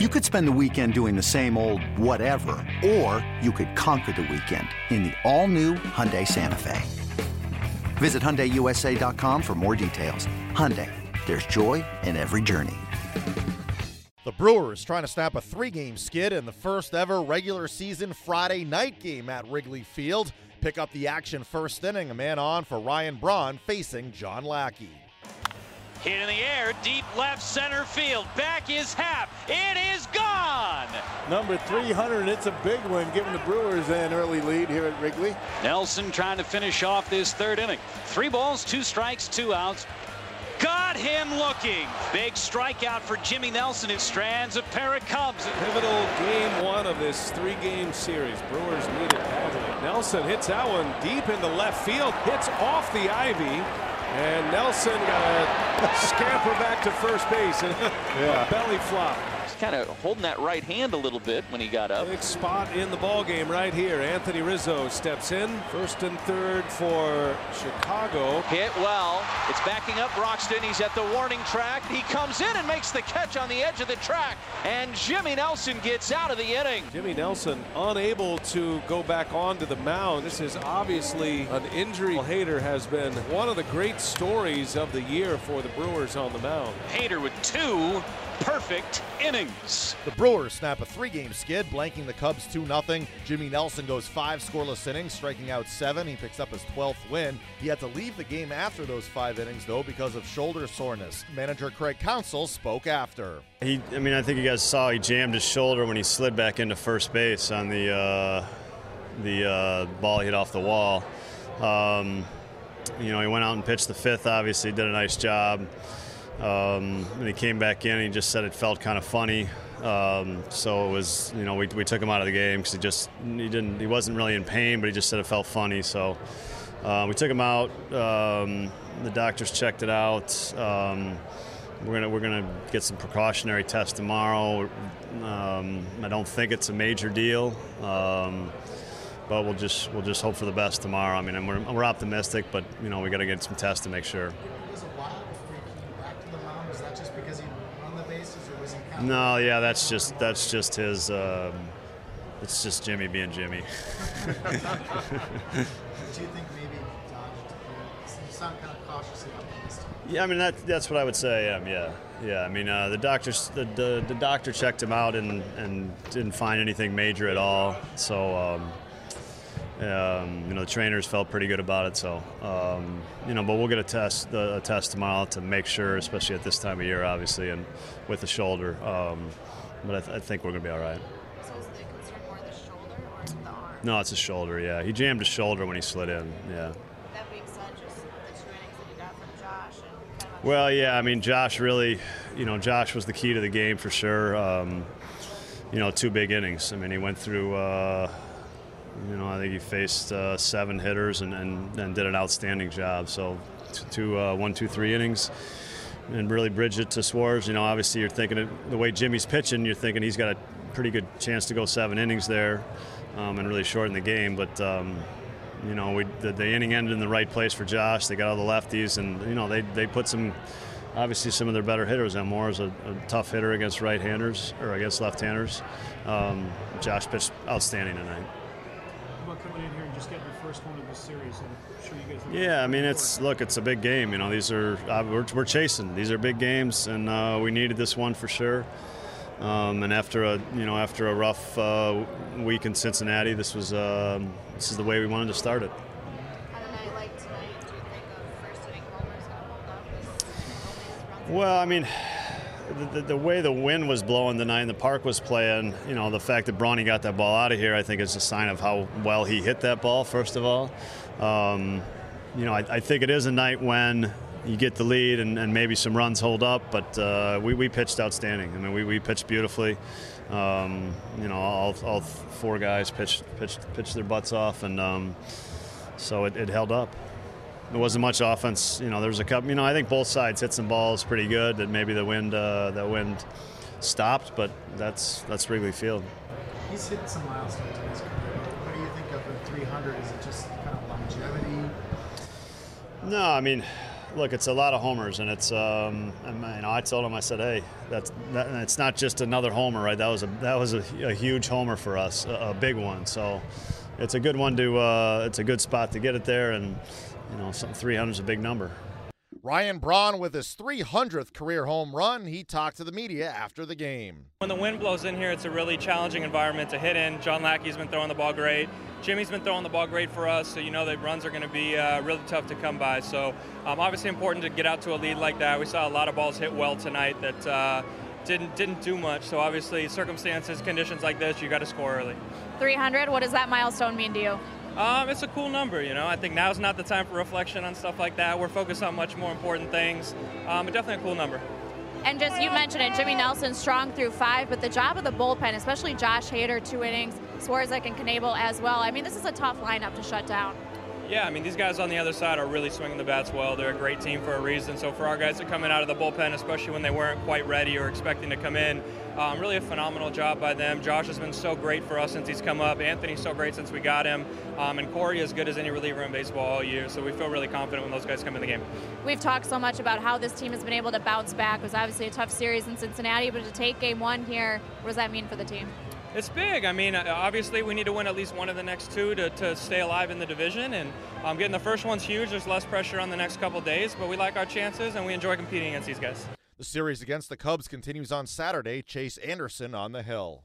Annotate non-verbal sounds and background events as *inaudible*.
You could spend the weekend doing the same old whatever, or you could conquer the weekend in the all-new Hyundai Santa Fe. Visit HyundaiUSA.com for more details. Hyundai, there's joy in every journey. The Brewers trying to snap a three game skid in the first ever regular season Friday night game at Wrigley Field. Pick up the action first inning, a man on for Ryan Braun facing John Lackey. Hit in the air, deep left center field. Back is Happ. It is gone. Number 300. It's a big one, giving the Brewers an early lead here at Wrigley. Nelson trying to finish off this third inning. Three balls, two strikes, two outs. Got him looking. Big strikeout for Jimmy Nelson. It strands a pair of Cubs. Pivotal game one of this three-game series. Brewers need it badly. Nelson hits that one deep into left field. Hits off the ivy. And Nelson got to scamper back to first base. *laughs* yeah. belly flop. He's kind of holding that right hand a little bit when he got up. Big spot in the ball game right here. Anthony Rizzo steps in. First and third for Chicago. Hit well. It's backing up Broxton. He's at the warning track. He comes in and makes the catch on the edge of the track. And Jimmy Nelson gets out of the inning. Jimmy Nelson unable to go back onto the mound. This is obviously an injury. Hader has been one of the great stories of the year for the Brewers on the mound. Hader with two perfect innings. The Brewers snap a three game skid, blanking the Cubs 2 0. Jimmy Nelson goes five scoreless innings, striking out seven. He picks up his 12th win. He had to leave the game after those five innings, though, because of shoulder soreness. Manager Craig Counsell spoke after. He, I mean, I think you guys saw he jammed his shoulder when he slid back into first base on the uh, the uh, ball hit off the wall. Um, you know, he went out and pitched the fifth. Obviously, did a nice job. Um, and he came back in. and he just said it felt kind of funny. Um, so it was, you know, we, we took him out of the game because he just he didn't he wasn't really in pain, but he just said it felt funny. So uh, we took him out. Um, the doctors checked it out. Um, we're gonna we're gonna get some precautionary tests tomorrow. Um, I don't think it's a major deal, um, but we'll just we'll just hope for the best tomorrow. I mean, we're, we're optimistic, but you know we got to get some tests to make sure. No, yeah, that's just that's just his. Um, it's just Jimmy being Jimmy. *laughs* Do you think maybe you sound kind of cautiously optimistic? Yeah, I mean that that's what I would say. Um, yeah, yeah. I mean uh, the doctor the, the, the doctor checked him out and and didn't find anything major at all. So. Um, um, you know, the trainers felt pretty good about it. So, um, you know, but we'll get a test, a test tomorrow to make sure, especially at this time of year, obviously, and with the shoulder. Um, but I, th- I, think we're going to be all right. So is the concern more the shoulder or the arm? No, it's his shoulder. Yeah, he jammed his shoulder when he slid in. Yeah. That being said, just the two innings that you got from Josh. And kind of well, yeah, I mean, Josh really, you know, Josh was the key to the game for sure. Um, you know, two big innings. I mean, he went through. Uh, you know, I think he faced uh, seven hitters and, and, and, did an outstanding job. So, two, uh, one, two, three innings, and really bridge it to Swarzak. You know, obviously you're thinking the way Jimmy's pitching, you're thinking he's got a pretty good chance to go seven innings there, um, and really shorten the game. But um, you know, we, the, the, inning ended in the right place for Josh. They got all the lefties, and you know, they they put some. Obviously, some of their better hitters. And Moore is a, a tough hitter against right-handers or against left-handers. Um, Josh pitched outstanding tonight coming in here and just getting your first one of this series? I'm sure you guys. Yeah, I mean, it's look, it's a big game. You know, these are uh, we're, we're chasing. These are big games, and uh, we needed this one for sure. Um, and after a you know after a rough uh, week in Cincinnati, this was um, this is the way we wanted to start it. Well, I mean, the, the, way the wind was blowing tonight and the park was playing, you know, the fact that Bronny got that ball out of here, I think is a sign of how well he hit that ball, first of all. Um, you know, I, I, think it is a night when you get the lead and, and maybe some runs hold up, but uh, we, we pitched outstanding. I mean, we, we pitched beautifully. Um, you know, all, all four guys pitched, pitched, pitched their butts off, and um, so it, it held up there wasn't much offense. You know, there was a couple. You know, I think both sides hit some balls pretty good. That maybe the wind, uh, that wind stopped, but that's that's Wrigley Field. He's hit some milestones in his career. What do you think of the 300? Is it just kind of longevity? No, I mean, look, it's a lot of homers, and it's um, and, you know I told him I said, hey, that's that, it's not just another homer, right? That was a that was a, a huge homer for us, a, a, big one. So it's a good one to uh, it's a good spot to get it there, and you know, something 300 is a big number. Ryan Braun with his 300th career home run. He talked to the media after the game. When the wind blows in here, it's a really challenging environment to hit in. John Lackey's been throwing the ball great. Jimmy's been throwing the ball great for us, so you know the runs are going to be uh, really tough to come by. So um, obviously important to get out to a lead like that. We saw a lot of balls hit well tonight that uh, didn't didn't do much. So obviously circumstances, conditions like this, you got to score early. 300. What does that milestone mean to you? Um, it's a cool number, you know. I think now's not the time for reflection on stuff like that. We're focused on much more important things. Um, but definitely a cool number. And just you mentioned it, Jimmy Nelson strong through five, but the job of the bullpen, especially Josh Hader, two innings, Swarzak and Knebel as well. I mean, this is a tough lineup to shut down. Yeah, I mean, these guys on the other side are really swinging the bats well. They're a great team for a reason. So for our guys to come in out of the bullpen, especially when they weren't quite ready or expecting to come in, um, really a phenomenal job by them. Josh has been so great for us since he's come up. Anthony's so great since we got him. Um, and Corey as good as any reliever in baseball all year. So we feel really confident when those guys come in the game. We've talked so much about how this team has been able to bounce back. It was obviously a tough series in Cincinnati, but to take game one here, what does that mean for the team? It's big. I mean, uh, obviously, we need to win at least one of the next two to, to stay alive in the division. And um, getting the first one's huge. There's less pressure on the next couple days, but we like our chances and we enjoy competing against these guys. The series against the Cubs continues on Saturday. Chase Anderson on the hill.